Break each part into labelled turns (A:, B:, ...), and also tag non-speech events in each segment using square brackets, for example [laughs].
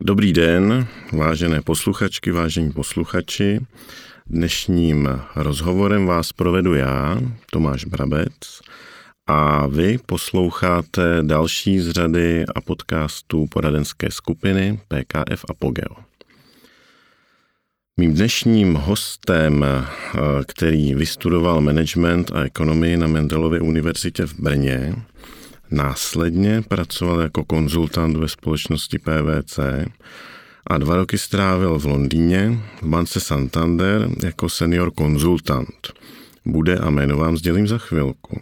A: Dobrý den, vážené posluchačky, vážení posluchači. Dnešním rozhovorem vás provedu já, Tomáš Brabec, a vy posloucháte další z řady a podcastů poradenské skupiny PKF Apogeo. Mým dnešním hostem, který vystudoval management a ekonomii na Mendelově univerzitě v Brně, následně pracoval jako konzultant ve společnosti PVC a dva roky strávil v Londýně v bance Santander jako senior konzultant. Bude a jméno vám sdělím za chvilku.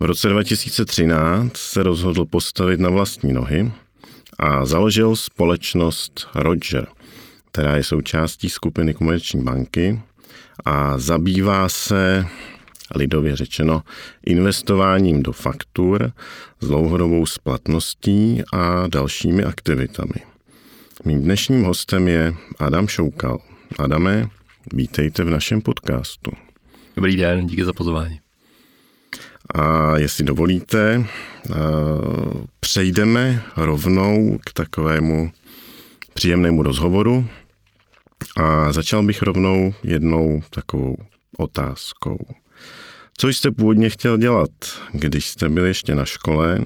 A: V roce 2013 se rozhodl postavit na vlastní nohy a založil společnost Roger, která je součástí skupiny Komerční banky a zabývá se lidově řečeno investováním do faktur s dlouhodobou splatností a dalšími aktivitami. Mým dnešním hostem je Adam Šoukal. Adame, vítejte v našem podcastu.
B: Dobrý den, díky za pozvání.
A: A jestli dovolíte, přejdeme rovnou k takovému příjemnému rozhovoru a začal bych rovnou jednou takovou otázkou. Co jste původně chtěl dělat, když jste byl ještě na škole?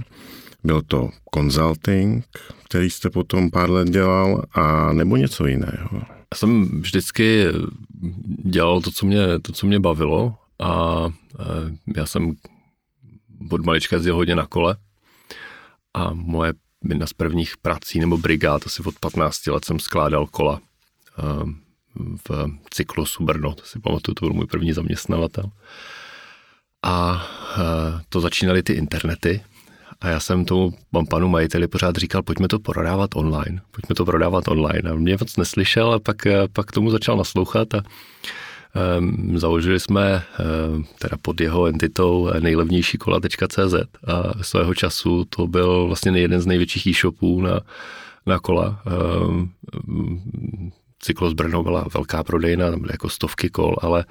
A: Byl to consulting, který jste potom pár let dělal, a nebo něco jiného?
B: Já jsem vždycky dělal to, co mě, to, co mě bavilo a já jsem od malička jezdil hodně na kole a moje jedna z prvních prací nebo brigád, asi od 15 let jsem skládal kola v cyklosu Brno, to si pamatuju, to byl můj první zaměstnavatel. A to začínaly ty internety, a já jsem tomu panu majiteli pořád říkal, pojďme to prodávat online, pojďme to prodávat online. A mě moc neslyšel a pak, pak tomu začal naslouchat a um, založili jsme um, teda pod jeho entitou nejlevnější kola.cz a svého času to byl vlastně jeden z největších e-shopů na, na kola. Um, Cyklos Brno byla velká prodejna, tam byly jako stovky kol, ale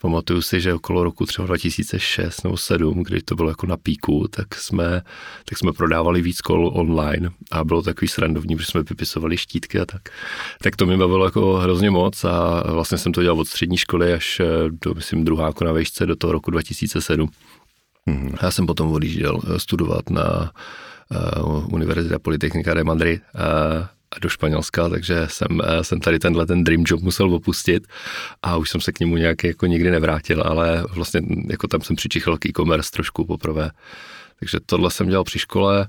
B: Pamatuju si, že okolo roku třeba 2006 nebo 2007, kdy to bylo jako na píku, tak jsme, tak jsme prodávali víc kol online a bylo takový srandovní, protože jsme vypisovali štítky a tak. Tak to mi bavilo jako hrozně moc a vlastně jsem to dělal od střední školy až do, myslím, druháku na vejšce do toho roku 2007. Mm-hmm. Já jsem potom odjížděl studovat na uh, Univerzita Politechnika de Madrid uh, do Španělska, takže jsem, eh, jsem tady tenhle ten dream job musel opustit a už jsem se k němu nějak jako nikdy nevrátil, ale vlastně jako tam jsem přičichal k e-commerce trošku poprvé. Takže tohle jsem dělal při škole,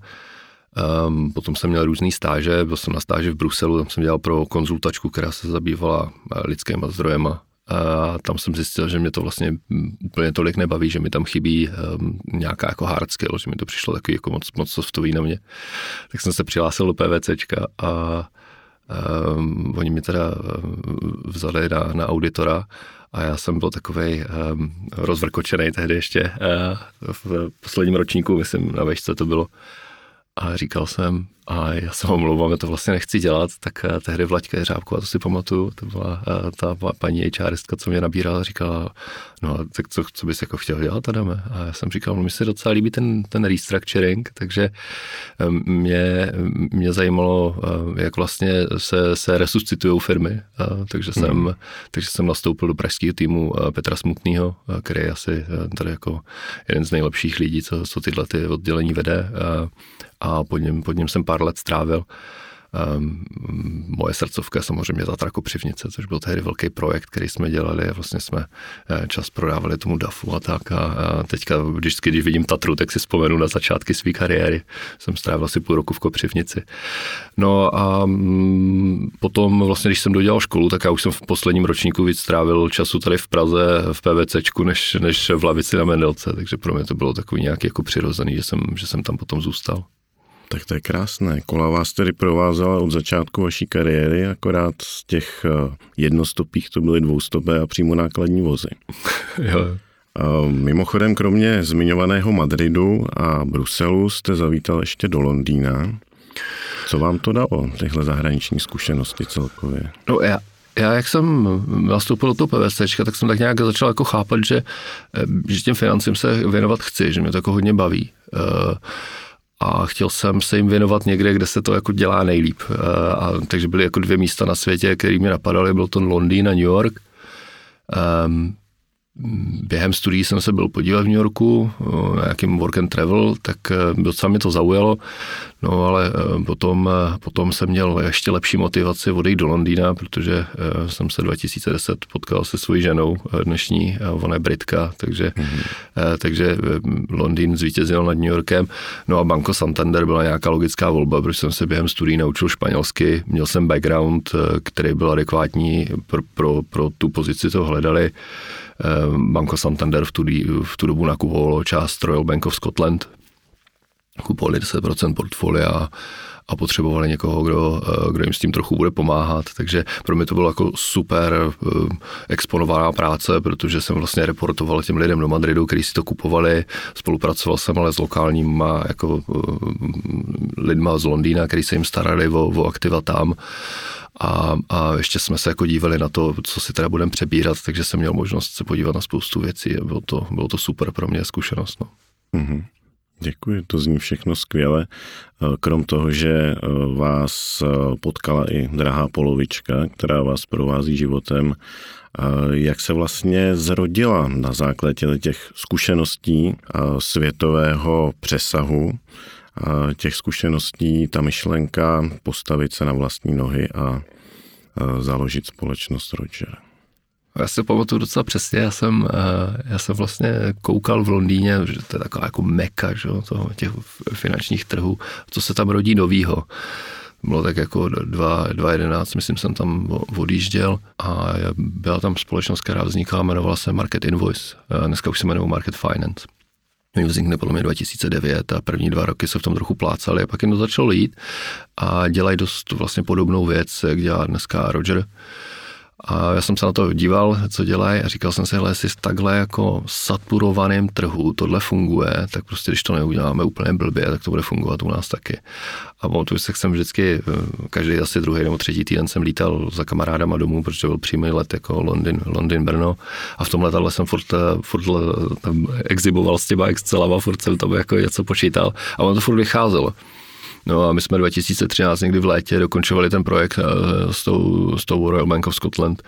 B: Um, potom jsem měl různý stáže, byl jsem na stáži v Bruselu, tam jsem dělal pro konzultačku, která se zabývala eh, lidskými zdrojema a tam jsem zjistil, že mě to vlastně úplně tolik nebaví, že mi tam chybí um, nějaká jako hard skill, že mi to přišlo takový jako moc, moc softový na mě. Tak jsem se přihlásil do PVCčka a um, oni mi teda vzali na, na auditora a já jsem byl takový um, rozvrkočený tehdy ještě uh, v posledním ročníku, myslím na vešce to bylo. A říkal jsem, a já se omlouvám, já to vlastně nechci dělat, tak eh, tehdy Vlaďka Jeřábková, to si pamatuju, to byla eh, ta paní HRistka, co mě nabírala, říkala, no tak co, co bys jako chtěl dělat, Adame? A já jsem říkal, no mi se docela líbí ten, ten restructuring, takže eh, mě, mě zajímalo, jak vlastně se, se resuscitují firmy, takže jsem, hmm. takže jsem nastoupil do pražského týmu Petra Smutného, který je asi tady jako jeden z nejlepších lidí, co, co tyhle ty oddělení vede a pod něm, pod něm jsem pár let strávil. Um, moje srdcovka samozřejmě Tatrako Přivnice, což byl tehdy velký projekt, který jsme dělali a vlastně jsme eh, čas prodávali tomu DAFu a tak. A, teďka, když, když vidím Tatru, tak si vzpomenu na začátky své kariéry. Jsem strávil asi půl roku v Kopřivnici. No a um, potom vlastně, když jsem dodělal školu, tak já už jsem v posledním ročníku víc strávil času tady v Praze v PVCčku, než, než v lavici na Mendelce, takže pro mě to bylo takový nějaký jako přirozený, že jsem, že jsem tam potom zůstal.
A: Tak to je krásné. Kola vás tedy provázela od začátku vaší kariéry, akorát z těch eh, jednostopých to byly dvoustopé a přímo nákladní vozy. [laughs]
B: jo.
A: Mimochodem, kromě zmiňovaného Madridu a Bruselu jste zavítal ještě do Londýna. Co vám to dalo, tyhle zahraniční zkušenosti celkově?
B: No já, já jak jsem nastoupil do toho PVC, tak jsem tak nějak začal jako chápat, že, eh, že těm financím se věnovat chci, že mě to jako hodně baví. Uh, a chtěl jsem se jim věnovat někde, kde se to jako dělá nejlíp. A, takže byly jako dvě místa na světě, které mě napadaly, byl to Londýn a New York. Um, během studií jsem se byl podívat v New Yorku na nějakým work and travel, tak e, docela mě to zaujalo, no ale e, potom, potom jsem měl ještě lepší motivaci odejít do Londýna, protože jsem se 2010 potkal se svojí ženou dnešní, ona je Britka, takže, mm-hmm. takže Londýn zvítězil nad New Yorkem, no a Banco Santander byla nějaká logická volba, protože jsem se během studií naučil španělsky, měl jsem background, který byl adekvátní pro, pro, pro tu pozici, co hledali, Eh, Banco Santander v tu, v tu dobu nakupovalo část Royal Bank of Scotland, kupovali 10% portfolia a potřebovali někoho, kdo, eh, kdo jim s tím trochu bude pomáhat. Takže pro mě to bylo jako super eh, exponovaná práce, protože jsem vlastně reportoval těm lidem do Madridu, kteří si to kupovali. Spolupracoval jsem ale s lokálníma jako lidma z Londýna, kteří se jim starali o, o aktiva tam a, a ještě jsme se jako dívali na to, co si teda budeme přebírat, takže jsem měl možnost se podívat na spoustu věcí bylo to, bylo to super pro mě zkušenost. No.
A: Mm-hmm. Děkuji, to zní všechno skvěle. Krom toho, že vás potkala i drahá polovička, která vás provází životem, jak se vlastně zrodila na základě těch zkušeností světového přesahu těch zkušeností ta myšlenka postavit se na vlastní nohy a založit společnost Roger.
B: Já si pamatuju docela přesně, já jsem, já jsem vlastně koukal v Londýně, že to je taková jako meka že, toho, těch finančních trhů, co se tam rodí novýho. Bylo tak jako 2.11, myslím, jsem tam odjížděl a byla tam společnost, která vznikala, jmenovala se Market Invoice, dneska už se jmenuje Market Finance. Vznikne podle mě 2009 a první dva roky se v tom trochu plácali a pak jim to začalo jít a dělají dost vlastně podobnou věc, jak dělá dneska Roger. A já jsem se na to díval, co dělají a říkal jsem si, hele, jestli takhle jako saturovaným trhu tohle funguje, tak prostě když to neuděláme úplně blbě, tak to bude fungovat u nás taky. A pamatuju se, jsem vždycky, eh, každý asi druhý nebo třetí týden jsem lítal za kamarádama domů, protože byl přímý let jako Londýn, Londýn Brno a v tom letadle jsem furt, eh, furt eh, tam exiboval s těma Excelama, furt jsem tam jako něco počítal a on to furt vycházelo. No a my jsme 2013 někdy v létě dokončovali ten projekt eh, s tou, s tou Royal Bank of Scotland.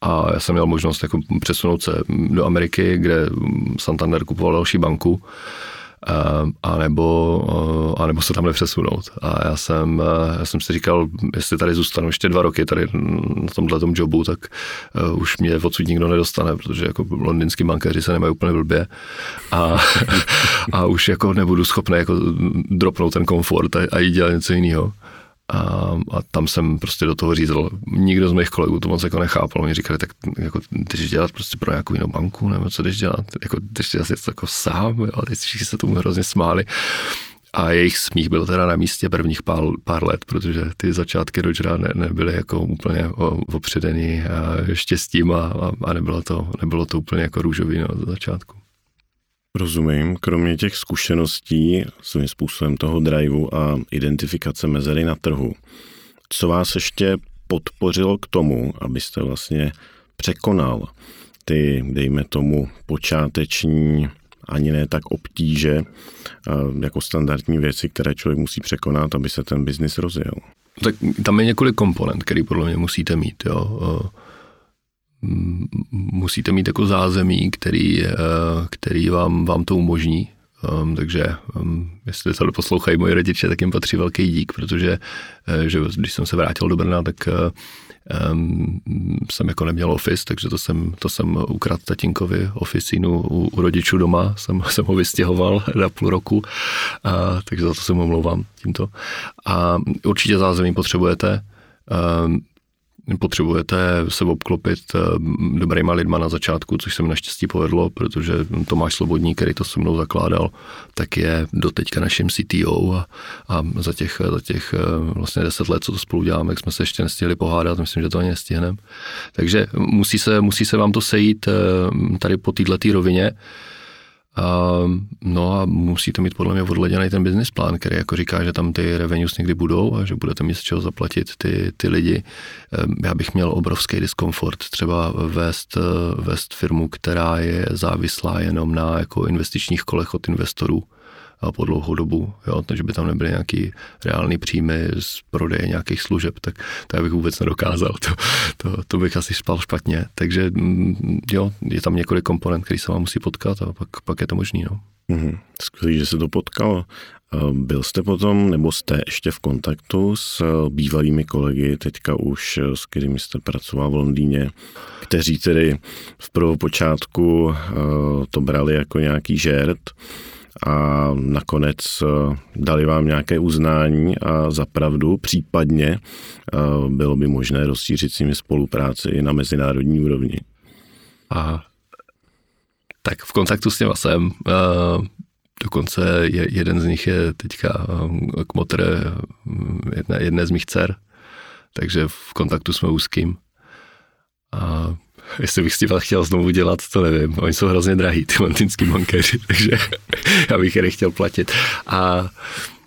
B: A já jsem měl možnost jako přesunout se do Ameriky, kde Santander kupoval další banku a nebo, a nebo se tam nepřesunout. A já jsem, já jsem si říkal, jestli tady zůstanu ještě dva roky tady na tomhle jobu, tak uh, už mě odsud nikdo nedostane, protože jako londýnský bankéři se nemají úplně blbě a, [laughs] a už jako nebudu schopný jako dropnout ten komfort a, a jít dělat něco jiného. A, a tam jsem prostě do toho řízl. Nikdo z mých kolegů to moc jako nechápal. Oni říkali, tak jako jdeš dělat prostě pro nějakou jinou banku, nebo co jdeš dělat, jako jdeš dělat něco jako sám, jo? teď všichni se tomu hrozně smáli. A jejich smích byl teda na místě prvních pár, pár let, protože ty začátky Rogera ne, nebyly jako úplně opředený štěstím a, a, a nebylo, to, nebylo to úplně jako růžový na začátku.
A: Rozumím. Kromě těch zkušeností, svým způsobem toho driveu a identifikace mezery na trhu, co vás ještě podpořilo k tomu, abyste vlastně překonal ty, dejme tomu, počáteční ani ne tak obtíže, jako standardní věci, které člověk musí překonat, aby se ten biznis rozjel.
B: Tak tam je několik komponent, který podle mě musíte mít. Jo musíte mít jako zázemí, který, eh, který vám, vám to umožní. Um, takže um, jestli to poslouchají moji rodiče, tak jim patří velký dík, protože uh, že když jsem se vrátil do Brna, tak um, jsem jako neměl office, takže to jsem, to jsem ukradl tatínkovi oficínu u, u rodičů doma, jsem, [laughs] jsem ho vystěhoval na půl roku, uh, takže za to se mu omlouvám tímto. A určitě zázemí potřebujete. Um, potřebujete se obklopit eh, dobrýma lidma na začátku, což se mi naštěstí povedlo, protože Tomáš Slobodní, který to se mnou zakládal, tak je doteďka naším CTO a, a za těch, za těch eh, vlastně deset let, co to spolu děláme, jak jsme se ještě nestihli pohádat, myslím, že to ani nestihneme. Takže musí se, musí se vám to sejít eh, tady po této rovině, no a musíte mít podle mě odleděný ten business plán, který jako říká, že tam ty revenues někdy budou a že budete mít z čeho zaplatit ty, ty lidi. Um, já bych měl obrovský diskomfort třeba vést, vést firmu, která je závislá jenom na jako investičních kolech od investorů po dlouhou dobu, jo, takže by tam nebyly nějaký reální příjmy z prodeje nějakých služeb, tak to já bych vůbec nedokázal, to, to, to bych asi spal špatně, takže mm, jo, je tam několik komponent, který se vám musí potkat a pak, pak je to možný, no.
A: Mm-hmm. Skvělý, že se to potkalo. Byl jste potom, nebo jste ještě v kontaktu s bývalými kolegy, teďka už, s kterými jste pracoval v Londýně, kteří tedy v prvopočátku to brali jako nějaký žert a nakonec dali vám nějaké uznání a zapravdu případně bylo by možné rozšířit s nimi spolupráci i na mezinárodní úrovni.
B: A tak v kontaktu s těma jsem. Dokonce je, jeden z nich je teďka k jedné, jedné z mých dcer, takže v kontaktu jsme úzkým. A jestli bych s tím chtěl znovu dělat, to nevím. Oni jsou hrozně drahý, ty londýnský bankéři, [laughs] takže já bych je nechtěl platit. A,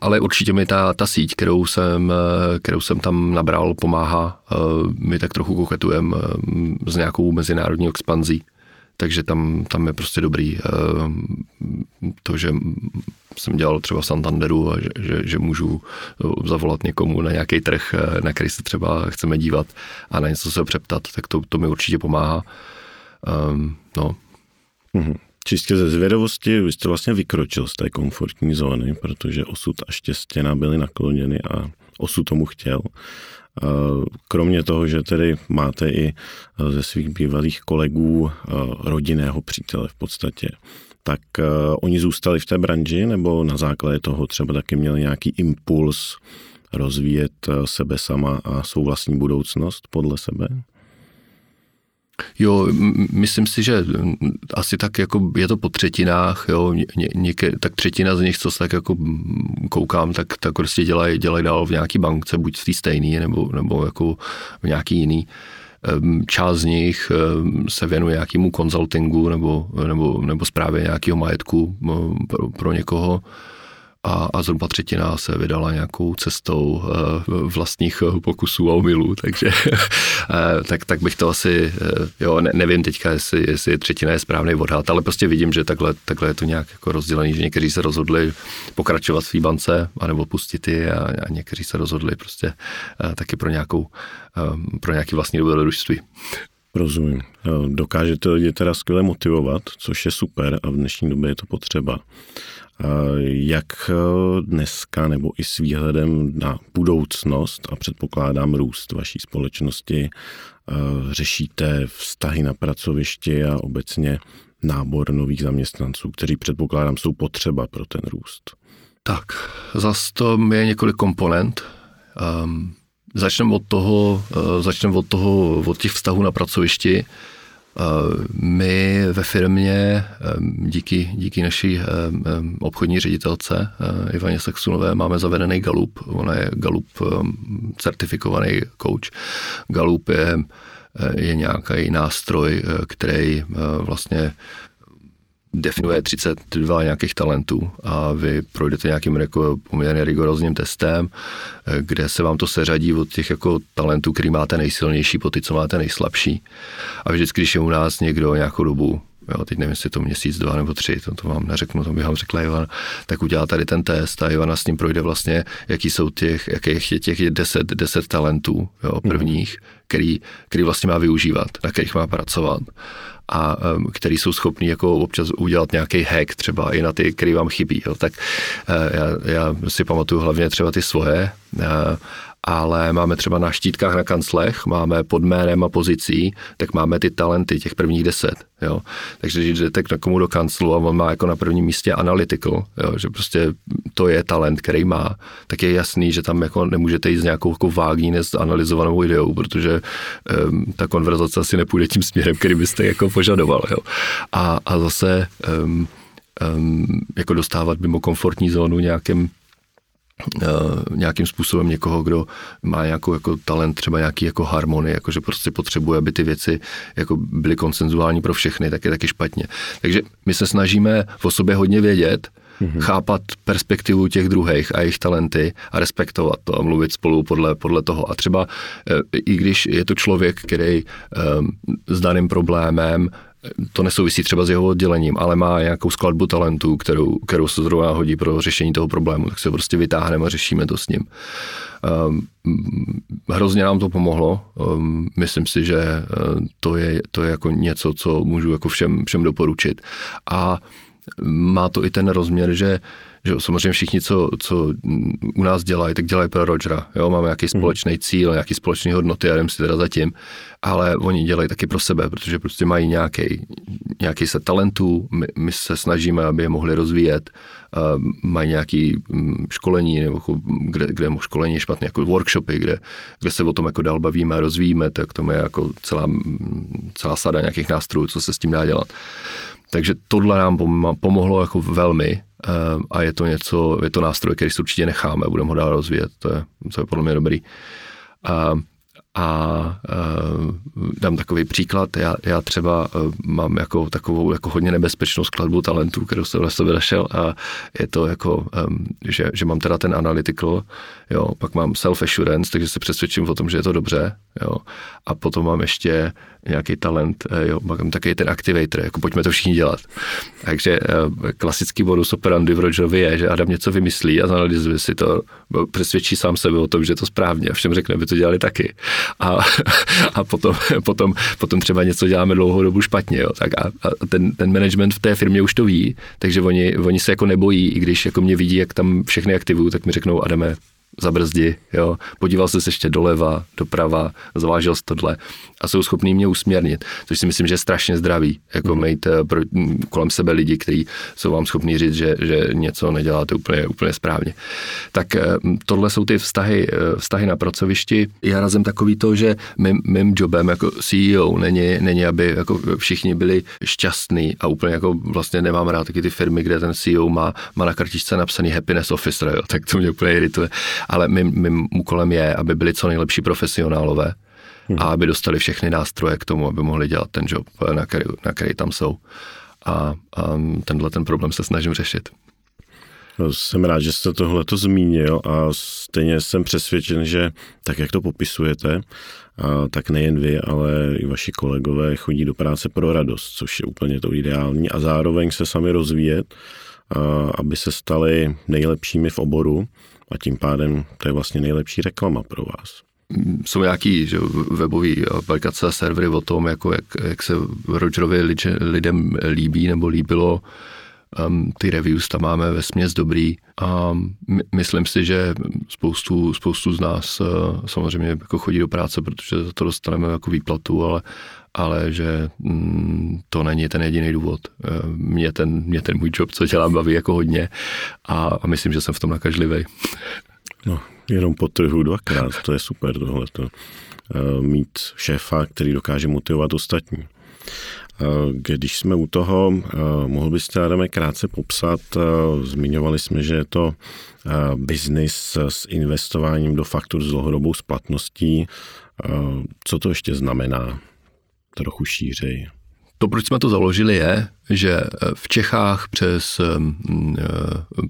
B: ale určitě mi ta, ta síť, kterou jsem, kterou jsem tam nabral, pomáhá. My tak trochu koketujeme s nějakou mezinárodní expanzí takže tam, tam je prostě dobrý eh, to, že jsem dělal třeba v Santanderu a že, že, že můžu eh, zavolat někomu na nějaký trh, eh, na který se třeba chceme dívat a na něco se přeptat, tak to, to mi určitě pomáhá. Um, no.
A: Mm-hmm. Čistě ze zvědavosti, vy jste vlastně vykročil z té komfortní zóny, protože osud a štěstěna byly nakloněny a osud tomu chtěl. Kromě toho, že tedy máte i ze svých bývalých kolegů rodinného přítele v podstatě, tak oni zůstali v té branži nebo na základě toho třeba taky měli nějaký impuls rozvíjet sebe sama a svou vlastní budoucnost podle sebe?
B: Jo, myslím si, že asi tak jako je to po třetinách, jo, ně, něké, tak třetina z nich, co se tak jako koukám, tak, tak prostě dělají dělaj dál v nějaký bankce, buď v té stejný, nebo, nebo jako v nějaký jiný. Část z nich se věnuje nějakému konzultingu nebo, nebo, nebo zprávě nějakého majetku pro, pro někoho a, a zhruba třetina se vydala nějakou cestou uh, vlastních eh, pokusů a omylů, takže uh, [laughs] tak, tak bych to asi, jo, ne, nevím teďka, jestli, jestli třetina je správný odhad, ale prostě vidím, že takhle, takhle je to nějak jako rozdělený, že někteří se rozhodli pokračovat v bance, anebo pustit ji a, a někteří se rozhodli prostě taky pro nějakou, pro nějaký vlastní dobrodružství.
A: Rozumím. Dokážete lidi teda skvěle motivovat, což je super a v dnešní době je to potřeba. Jak eh, dneska nebo i s výhledem na budoucnost a předpokládám růst vaší společnosti eh, řešíte vztahy na pracovišti a obecně nábor nových zaměstnanců, kteří předpokládám jsou potřeba pro ten růst?
B: Tak, zase to je několik komponent. Um, začneme od toho, uh, začneme od toho, od těch vztahů na pracovišti. My ve firmě díky, díky naší obchodní ředitelce Ivaně Saxunové máme zavedený Galup. Ona je Galup certifikovaný coach. Galup je, je nějaký nástroj, který vlastně definuje 32 nějakých talentů a vy projdete nějakým jako poměrně rigorózním testem, kde se vám to seřadí od těch jako talentů, který máte nejsilnější po ty, co máte nejslabší. A vždycky, když je u nás někdo nějakou dobu jo, teď nevím, jestli to měsíc, dva nebo tři, to, to vám neřeknu, to bych vám řekla Ivan, tak udělá tady ten test a Ivana s ním projde vlastně, jaký jsou těch, jakých je těch deset, deset talentů jo, prvních, který, který vlastně má využívat, na kterých má pracovat a který jsou schopní jako občas udělat nějaký hack třeba i na ty, který vám chybí. Jo. Tak uh, já, já si pamatuju hlavně třeba ty svoje uh, ale máme třeba na štítkách na kanclech, máme pod jménem a pozicí, tak máme ty talenty, těch prvních deset, jo. Takže když jdete k komu do kanclu a on má jako na prvním místě analytical, jo, že prostě to je talent, který má, tak je jasný, že tam jako nemůžete jít s nějakou jako vágní, nezanalizovanou ideou, protože um, ta konverzace asi nepůjde tím směrem, který byste jako požadoval, jo. A, a zase um, um, jako dostávat mimo komfortní zónu nějakým nějakým způsobem někoho, kdo má nějakou jako talent, třeba nějaký jako harmonii, jako že prostě potřebuje, aby ty věci jako byly konsenzuální pro všechny, tak je taky špatně. Takže my se snažíme o sobě hodně vědět, mm-hmm. chápat perspektivu těch druhých a jejich talenty a respektovat to a mluvit spolu podle, podle toho. A třeba uh, i když je to člověk, který um, s daným problémem to nesouvisí třeba s jeho oddělením, ale má nějakou skladbu talentů, kterou, kterou se zrovna hodí pro řešení toho problému, tak se prostě vytáhneme a řešíme to s ním. Um, hrozně nám to pomohlo. Um, myslím si, že uh, to je, to je jako něco, co můžu jako všem, všem doporučit. A má to i ten rozměr, že že samozřejmě všichni, co, co u nás dělají, tak dělají pro Rogera. Jo? Máme nějaký mhm. společný cíl, nějaký společný hodnoty, já si teda zatím, ale oni dělají taky pro sebe, protože prostě mají nějaký, nějaký set talentů, my, my se snažíme, aby je mohli rozvíjet, mají nějaký um, školení, nebo kde, kde školení je špatně, jako workshopy, kde, kde se o tom jako dál bavíme a rozvíjíme, tak to je jako celá, celá sada nějakých nástrojů, co se s tím dá dělat. Takže tohle nám pomohlo jako velmi a je to něco, je to nástroj, který si určitě necháme, budeme ho dál rozvíjet, to je, to je podle mě dobrý. A a uh, dám takový příklad, já, já třeba mám jako takovou jako hodně nebezpečnou skladbu talentů, kterou jsem vlastně našel a je to jako, že, že mám teda ten analytical, jo, pak mám self-assurance, takže se přesvědčím o tom, že je to dobře, jo, a potom mám ještě nějaký talent, eh, jo, mám taky ten activator, jako pojďme to všichni dělat. Takže klasický modus operandi v Rogerovi je, že Adam něco vymyslí a zanalizuje si to, přesvědčí sám sebe o tom, že je to správně a všem řekne, aby to dělali taky a, [laughs] a potom, potom, potom třeba něco děláme dlouhou dobu špatně. Jo. Tak a, a ten, ten management v té firmě už to ví, takže oni, oni se jako nebojí, i když jako mě vidí, jak tam všechny aktivují, tak mi řeknou, Adame, zabrzdi, jo, podíval se ještě doleva, doprava, zvážil tohle a jsou schopní mě usměrnit, což si myslím, že je strašně zdravý, jako mm. mít eh, pro, kolem sebe lidi, kteří jsou vám schopní říct, že, že něco neděláte úplně, úplně správně. Tak eh, tohle jsou ty vztahy, eh, vztahy na pracovišti. Já razem takový to, že mým, mým jobem jako CEO není, není, aby jako všichni byli šťastní a úplně jako vlastně nemám rád taky ty firmy, kde ten CEO má, má na kartičce napsaný happiness officer, jo, tak to mě úplně irituje ale mým, mým úkolem je, aby byli co nejlepší profesionálové hmm. a aby dostali všechny nástroje k tomu, aby mohli dělat ten job, na který, na který tam jsou. A, a tenhle ten problém se snažím řešit.
A: No, jsem rád, že jste tohle to zmínil a stejně jsem přesvědčen, že tak, jak to popisujete, a tak nejen vy, ale i vaši kolegové chodí do práce pro radost, což je úplně to ideální a zároveň se sami rozvíjet, a aby se stali nejlepšími v oboru a tím pádem to je vlastně nejlepší reklama pro vás.
B: Jsou nějaký že, webový aplikace a servery o tom, jako jak, jak se Rogerovi lidem líbí nebo líbilo. Um, ty reviews tam máme ve směs dobrý a my, myslím si, že spoustu, spoustu z nás uh, samozřejmě jako chodí do práce, protože za to dostaneme jako výplatu, ale, ale že mm, to není ten jediný důvod. Uh, mě ten, mě ten můj job, co dělám, baví jako hodně a, a myslím, že jsem v tom nakažlivý.
A: No, jenom po trhu dvakrát, to je super tohleto. Uh, mít šéfa, který dokáže motivovat ostatní. Když jsme u toho, mohl byste, Adame, krátce popsat, zmiňovali jsme, že je to biznis s investováním do faktur s dlouhodobou splatností. Co to ještě znamená? Trochu šířej.
B: To, proč jsme to založili, je, že v Čechách přes,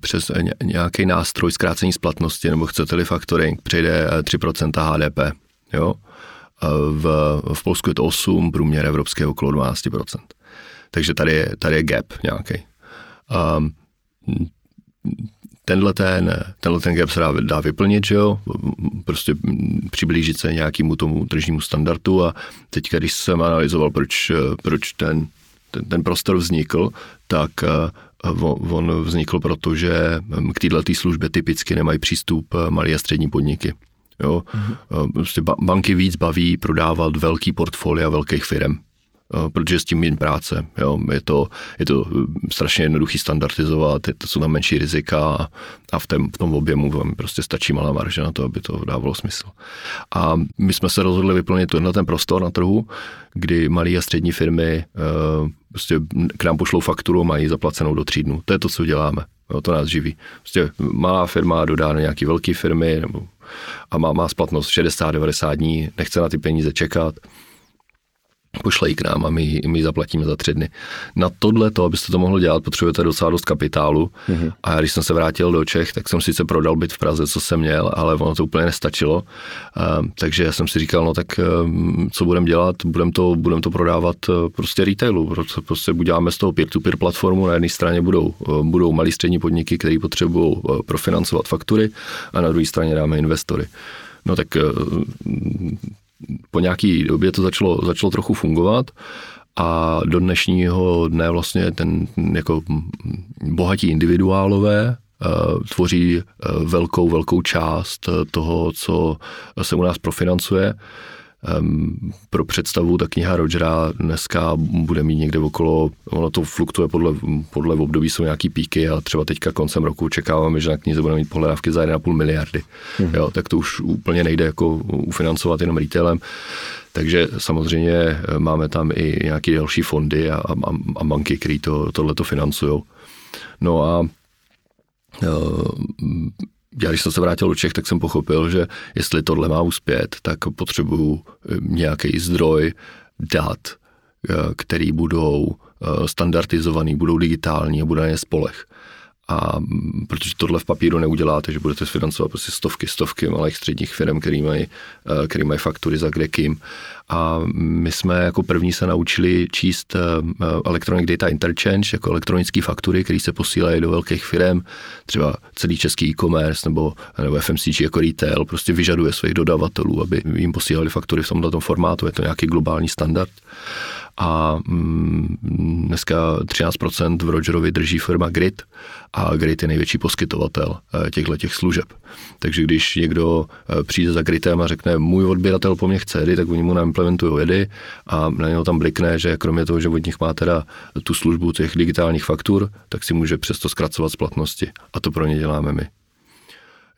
B: přes nějaký nástroj zkrácení splatnosti, nebo chcete-li factoring, přejde 3% HDP. Jo? v, v Polsku je to 8, průměr evropské okolo 12%. Takže tady je, tady je gap nějaký. Um, tenhle ten, tenhle ten gap se dá, dá vyplnit, že jo? prostě přiblížit se nějakému tomu tržnímu standardu a teď, když jsem analyzoval, proč, proč ten, ten, ten prostor vznikl, tak uh, on vznikl proto, že k této službě typicky nemají přístup malé a střední podniky. Jo? Mm-hmm. Prostě banky víc baví prodávat velký portfolia velkých firm, eh, protože s tím méně práce. Jo? Je, to, je to eh, strašně jednoduchý standardizovat, je to, jsou tam menší rizika a v, tém, v tom objemu vám prostě stačí malá marže na to, aby to dávalo smysl. A my jsme se rozhodli vyplnit tenhle ten prostor na trhu, kdy malé a střední firmy uh, prostě k nám pošlou fakturu, mají zaplacenou do tří dnů. To je to, co děláme. Jo, to nás živí. Prostě malá firma dodá na nějaký velké firmy nebo a má, má splatnost 60-90 dní, nechce na ty peníze čekat pošle ji k nám a my, my zaplatíme za tři dny. Na tohle to, abyste to mohlo dělat, potřebujete docela dost kapitálu mm-hmm. a když jsem se vrátil do Čech, tak jsem sice prodal byt v Praze, co jsem měl, ale ono to úplně nestačilo, uh, takže já jsem si říkal, no tak uh, co budeme dělat, budeme to, budem to prodávat uh, prostě retailu, prostě, prostě uděláme z toho peer-to-peer platformu, na jedné straně budou, uh, budou malí střední podniky, které potřebují uh, profinancovat faktury a na druhé straně dáme investory. No tak po nějaký době to začalo, začalo trochu fungovat a do dnešního dne vlastně ten jako bohatí individuálové eh, tvoří eh, velkou, velkou část toho, co se u nás profinancuje. Pro představu, ta kniha Rogera dneska bude mít někde okolo, ono to fluktuje podle, podle období, jsou nějaký píky a třeba teďka koncem roku očekáváme, že na knize budeme mít pohledávky za 1,5 miliardy. Hmm. Jo, tak to už úplně nejde jako ufinancovat jenom retailem. Takže samozřejmě eh, máme tam i nějaké další fondy a, a, a banky, které to, tohleto financují. No a eh, já když jsem se vrátil do Čech, tak jsem pochopil, že jestli tohle má uspět, tak potřebuju eh, nějaký zdroj dat, eh, který budou eh, standardizovaný, budou digitální a bude na ně spolech. A mm, protože tohle v papíru neuděláte, že budete financovat prostě stovky, stovky malých středních firm, který mají, který mají faktury za kdekým a my jsme jako první se naučili číst eh, Electronic Data Interchange jako elektronické faktury, které se posílají do velkých firm, třeba celý český e-commerce nebo, nebo FMCG jako retail, prostě vyžaduje svých dodavatelů, aby jim posílali faktury v tomto formátu, je to nějaký globální standard a mm, dneska 13% v Rogerovi drží firma Grid a Grid je největší poskytovatel eh, těchto těch služeb. Takže když někdo eh, přijde za Gridem a řekne, můj odběratel po mně chce tak oni mu naimplementují jedy a na něho tam blikne, že kromě toho, že od nich má teda tu službu těch digitálních faktur, tak si může přesto zkracovat splatnosti. A to pro ně děláme my.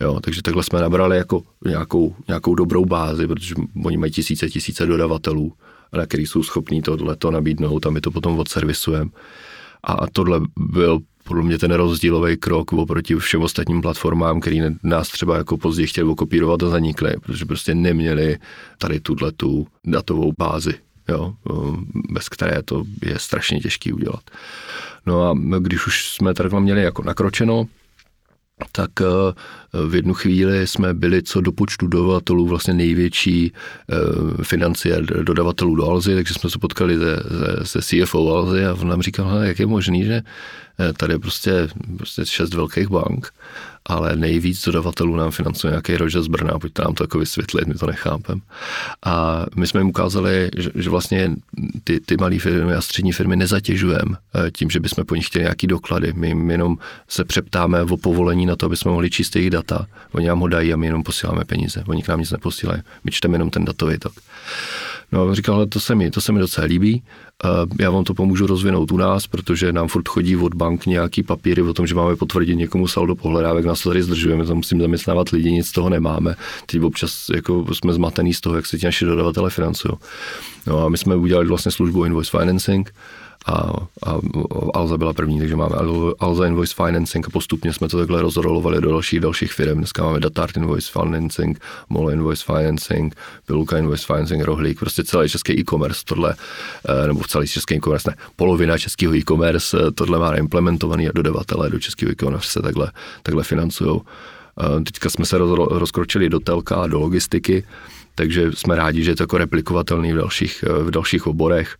B: Jo, takže takhle jsme nabrali jako nějakou, nějakou dobrou bázi, protože oni mají tisíce, tisíce dodavatelů na který jsou schopní tohleto nabídnout a my to potom odservisujeme. A tohle byl podle mě ten rozdílový krok oproti všem ostatním platformám, který nás třeba jako později chtěli okopírovat a zanikly, protože prostě neměli tady tuhle tu datovou bázi, jo, bez které to je strašně těžký udělat. No a když už jsme takhle měli jako nakročeno, tak eh, v jednu chvíli jsme byli co do počtu dodavatelů vlastně největší eh, financie dodavatelů do Alzy, takže jsme se potkali se, se, se CFO Alzy a on nám říkal, jak je možný, že tady je prostě, prostě šest velkých bank ale nejvíc dodavatelů nám financuje nějaký Roger z Brna, pojďte nám to jako vysvětlit, my to nechápem. A my jsme jim ukázali, že, že vlastně ty, ty malé firmy a střední firmy nezatěžujeme eh, tím, že bychom po nich chtěli nějaký doklady. My jim jenom se přeptáme o povolení na to, aby jsme mohli číst jejich data. Oni nám ho dají a my jenom posíláme peníze. Oni k nám nic neposílají. My čteme jenom ten datový tok. No a říkal, to se mi, to se mi docela líbí, já vám to pomůžu rozvinout u nás, protože nám furt chodí od bank nějaký papíry o tom, že máme potvrdit někomu saldo pohledávek, nás to tady zdržujeme, tam musím zaměstnávat lidi, nic z toho nemáme. Teď občas jako jsme zmatený z toho, jak se ti naši dodavatele financují. No a my jsme udělali vlastně službu Invoice Financing, a, a Alza byla první, takže máme Alza Invoice Financing a postupně jsme to takhle rozrolovali do dalších dalších firm. Dneska máme Datart Invoice Financing, Molo Invoice Financing, Pilulka Invoice Financing, Rohlík, prostě celý český e-commerce tohle, eh, nebo celý český e-commerce, ne, polovina českého e-commerce eh, tohle má implementovaný a dodavatelé do českého e-commerce se takhle, takhle financují. Eh, teďka jsme se roz, rozkročili do telka a do logistiky, takže jsme rádi, že je to jako replikovatelný v dalších, v dalších oborech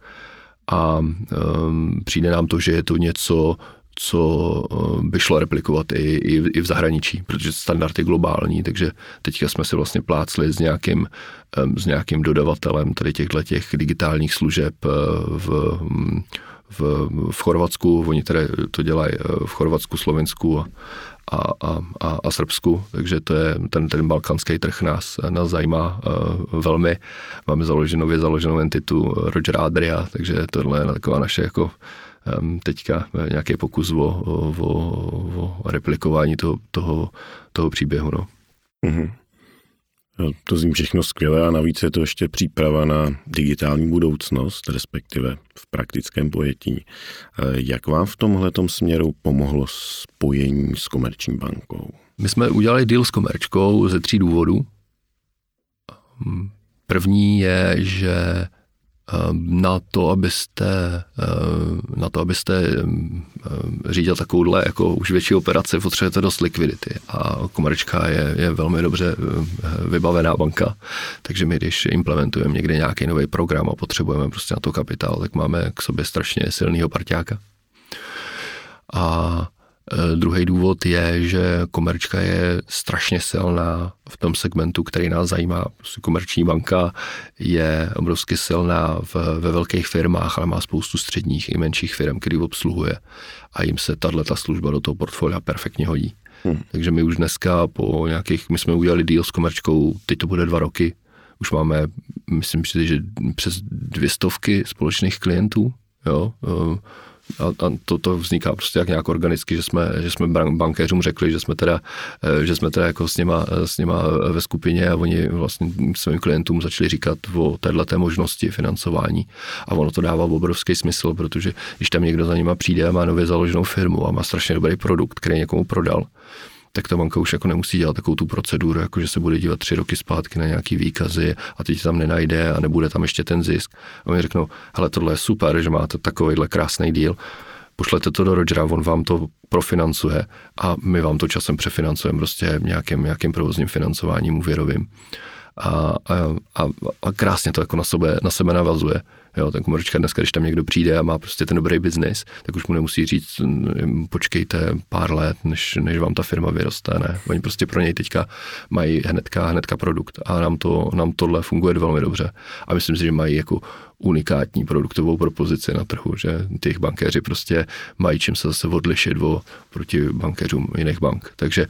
B: a um, přijde nám to, že je to něco, co um, by šlo replikovat i, i, i v zahraničí, protože standard je globální, takže teďka jsme si vlastně plácli s nějakým, um, s nějakým dodavatelem tady těchto těch digitálních služeb uh, v, um, v, v Chorvatsku, oni tady to dělají uh, v Chorvatsku, Slovensku a, a, a, a, Srbsku, takže to je ten, ten balkánský trh nás, nás zajímá uh, velmi. Máme založenou, nově založenou entitu Roger Adria, takže tohle je taková naše jako um, teďka nějaký pokus o, o, o, o replikování toho, toho, toho příběhu. No. Mm-hmm.
A: To zní všechno skvěle a navíc je to ještě příprava na digitální budoucnost, respektive v praktickém pojetí. Jak vám v tomhle směru pomohlo spojení s Komerční bankou?
B: My jsme udělali deal s Komerčkou ze tří důvodů. První je, že na to, abyste, na to, abyste řídil takovouhle jako už větší operaci, potřebujete dost likvidity a Komerčka je, je velmi dobře vybavená banka, takže my, když implementujeme někde nějaký nový program a potřebujeme prostě na to kapitál, tak máme k sobě strašně silného parťáka. A Druhý důvod je, že komerčka je strašně silná v tom segmentu, který nás zajímá. Prostě komerční banka je obrovsky silná v, ve velkých firmách, ale má spoustu středních i menších firm, který obsluhuje a jim se tato služba do toho portfolia perfektně hodí. Hmm. Takže my už dneska po nějakých, my jsme udělali deal s komerčkou, teď to bude dva roky, už máme, myslím si, že přes dvě stovky společných klientů, jo, eh, a, a to, to vzniká prostě jak nějak organicky, že jsme, že jsme bankéřům řekli, že jsme teda, eh, že jsme teda jako s nima, s nima ve skupině a oni vlastně svým klientům začali říkat o této možnosti financování. A ono to dává obrovský smysl, protože když tam někdo za nima přijde a má nově založenou firmu a má strašně dobrý produkt, který někomu prodal, tak ta banka už jako nemusí dělat takovou tu proceduru, jako že se bude dívat tři roky zpátky na nějaký výkazy a teď tam nenajde a nebude tam ještě ten zisk. A oni řeknou, hele, tohle je super, že máte takovýhle krásný díl, pošlete to do Rogera, on vám to profinancuje a my vám to časem přefinancujeme prostě nějakým, nějakým provozním financováním úvěrovým. A, a, a, a krásně to jako na sebe, na sebe navazuje. Jo, ten komerčka dneska, když tam někdo přijde a má prostě ten dobrý biznis, tak už mu nemusí říct, mm, počkejte pár let, než, než vám ta firma vyroste. Ne? Oni prostě pro něj teďka mají hnedka, hnedka produkt a nám, to, nám tohle funguje velmi dobře. A myslím si, že mají jako unikátní produktovou propozici na trhu, že těch bankéři prostě mají čím se zase odlišit o, proti bankéřům jiných bank. Takže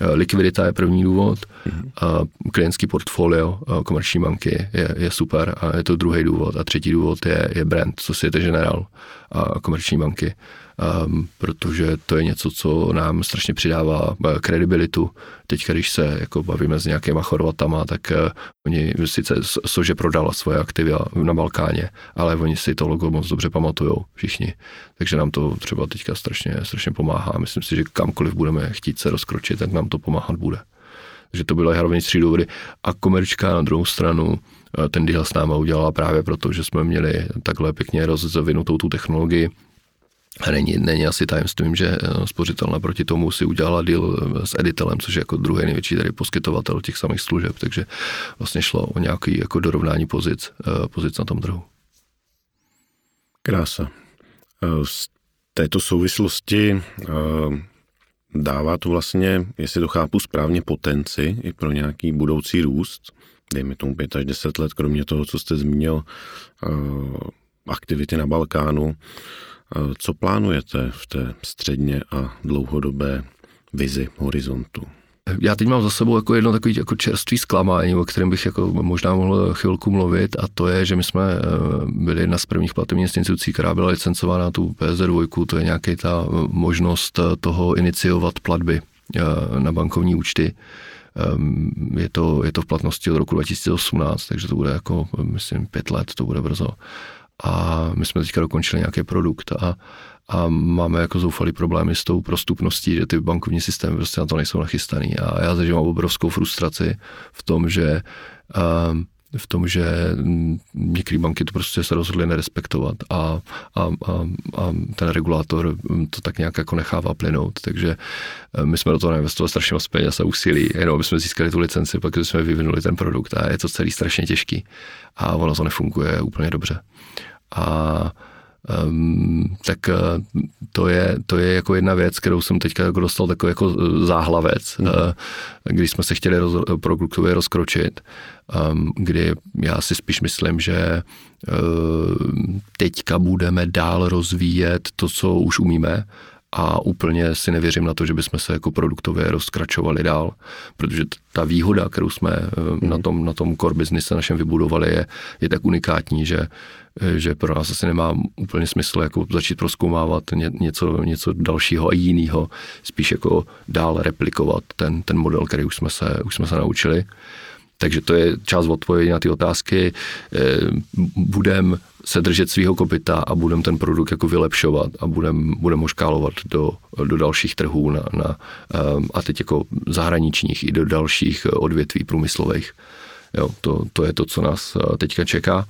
B: likvidita je první důvod, mm-hmm. klientský portfolio eh, komerční banky je, je super a je to druhý důvod. A třetí důvod je, je brand Societe General a komerční banky um, protože to je něco, co nám strašně přidává eh, kredibilitu. Teď, když se jako bavíme s nějakýma Chorvatama, tak uh, oni sice Sože prodala svoje aktiva na Balkáně, ale oni si to logo moc dobře pamatují všichni. Takže nám to třeba teďka strašně, strašně pomáhá. Myslím si, že kamkoliv budeme chtít se rozkročit, tak nám to pomáhat bude. Takže to byly hlavně tři důvody. A komerčka na druhou stranu eh, ten deal s náma udělala právě proto, že jsme měli takhle pěkně rozvinutou tu technologii, a není, není asi tajemstvím, že eh, spořitelna proti tomu si udělala deal eh, s Editelem, což je jako druhý největší tady poskytovatel těch samých služeb, takže vlastně šlo o nějaký jako dorovnání pozic, eh, pozic na tom trhu.
A: Krása. Z této souvislosti dává to vlastně, jestli to chápu správně, potenci i pro nějaký budoucí růst, dejme tomu 5 až 10 let, kromě toho, co jste zmínil, aktivity na Balkánu, co plánujete v té středně a dlouhodobé vizi horizontu?
B: Já teď mám za sebou jako jedno takový jako čerstvý zklamání, o kterém bych jako možná mohl chvilku mluvit a to je, že my jsme eh, byli jedna z prvních platovních institucí, která byla licencována tu PSD2, to je nějaký ta možnost toho iniciovat platby eh, na bankovní účty. Ehm, je to, je to v platnosti od roku 2018, takže to bude jako, myslím, pět let, to bude brzo a my jsme teďka dokončili nějaký produkt a, a máme jako zoufalý problémy s tou prostupností, že ty bankovní systémy prostě na to nejsou nachystaný. A já zažívám obrovskou frustraci v tom, že um, v tom, že některé banky to prostě se rozhodly nerespektovat a, a, a, a ten regulátor to tak nějak jako nechává plynout. Takže eh, my jsme do toho investovali strašně moc peněz a úsilí, jenom aby jsme získali tu licenci, pak jsme vyvinuli ten produkt a je to celý strašně těžký a ono to nefunguje úplně dobře. A Um, tak uh, to je, to je jako jedna věc, kterou jsem teďka jako dostal takový jako záhlavec, mm. když jsme se chtěli roz, produktově rozkročit, um, kdy já si spíš myslím, že uh, teďka budeme dál rozvíjet to, co už umíme, a úplně si nevěřím na to, že bychom se jako produktově rozkračovali dál, protože ta výhoda, kterou jsme mm. na tom, na tom core business našem vybudovali, je, je tak unikátní, že že pro nás asi nemá úplně smysl jako začít proskoumávat ně, něco, něco dalšího a jiného, spíš jako dál replikovat ten, ten model, který už jsme se, už jsme se naučili. Takže to je část odpovědi na ty otázky. Eh, budem se držet svého kopita a budem ten produkt jako vylepšovat a budem, budem ho škálovat do, do dalších trhů na, na, eh, a teď jako zahraničních i do dalších odvětví průmyslových. Jo, to, to je to, co nás eh, teďka čeká.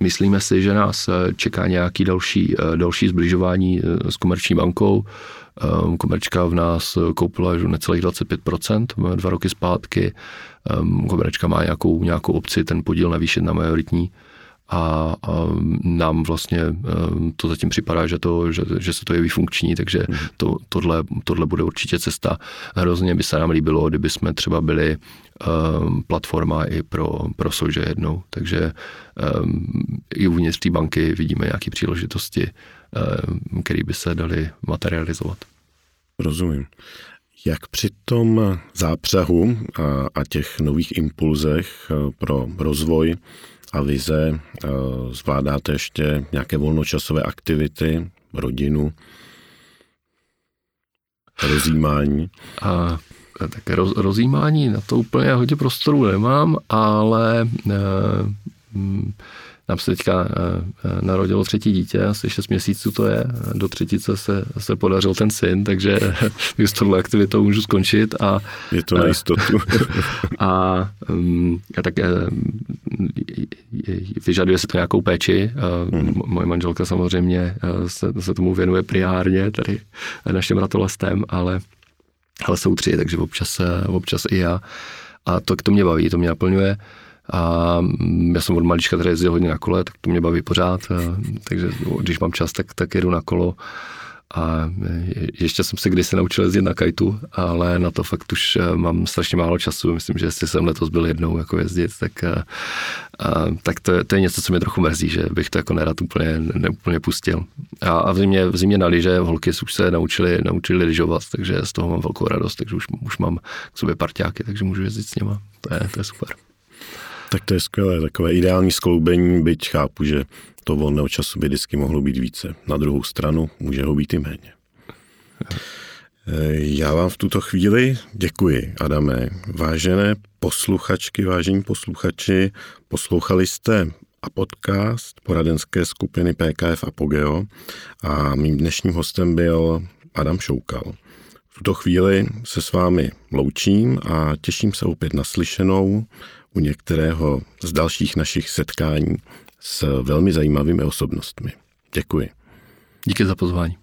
B: Myslíme si, že nás čeká nějaký další, další zbližování s komerční bankou. Komerčka v nás koupila necelých 25%, dva roky zpátky. Komerčka má nějakou, nějakou opci ten podíl navýšit na majoritní a, a nám vlastně to zatím připadá, že, to, že, že se to jeví funkční, takže mhm. to, tohle, tohle bude určitě cesta. Hrozně by se nám líbilo, kdyby jsme třeba byli um, platforma i pro, pro Sože jednou, takže um, i uvnitř té banky vidíme nějaké příležitosti, um, které by se daly materializovat.
A: Rozumím. Jak při tom zápřahu a, a těch nových impulzech pro rozvoj a vize zvládáte ještě nějaké volnočasové aktivity, rodinu, rozjímání?
B: A, tak roz, rozjímání na to úplně hodně prostoru nemám, ale e, nám se teďka eh, eh, narodilo třetí dítě, asi 6 měsíců to je, do třetice se, se podařil ten syn, takže [laughs] s tohle aktivitou můžu skončit. A,
A: je to na eh, jistotu. [laughs]
B: a, mm, a tak vyžaduje se to nějakou péči. Hmm. Moje manželka samozřejmě se, se tomu věnuje primárně, tady našim ratolestem, ale, ale jsou tři, takže občas, občas i já. A to, to mě baví, to mě naplňuje. A já jsem od malička tady jezdil hodně na kole, tak to mě baví pořád, takže když mám čas, tak, tak jedu na kolo. A ještě jsem se kdysi naučil jezdit na kajtu, ale na to fakt už e, mám strašně málo času. Myslím, že jestli jsem letos byl jednou jako jezdit, tak, a, e, a, tak to, to, je něco, co mě trochu mrzí, že bych to jako nerad úplně, neúplně pustil. A, a v, zimě, v zimě na lyže holky už se naučili, naučili lyžovat, takže z toho mám velkou radost, takže už, už mám k sobě parťáky, takže můžu jezdit s nima. To je, to je super.
A: Tak to je skvělé, takové ideální skloubení, byť chápu, že to volného času by vždycky mohlo být více. Na druhou stranu může ho být i méně. Já vám v tuto chvíli děkuji, Adame. Vážené posluchačky, vážení posluchači, poslouchali jste a podcast poradenské skupiny PKF Apogeo a mým dnešním hostem byl Adam Šoukal. V tuto chvíli se s vámi loučím a těším se opět na slyšenou u některého z dalších našich setkání s velmi zajímavými osobnostmi. Děkuji.
B: Díky za pozvání.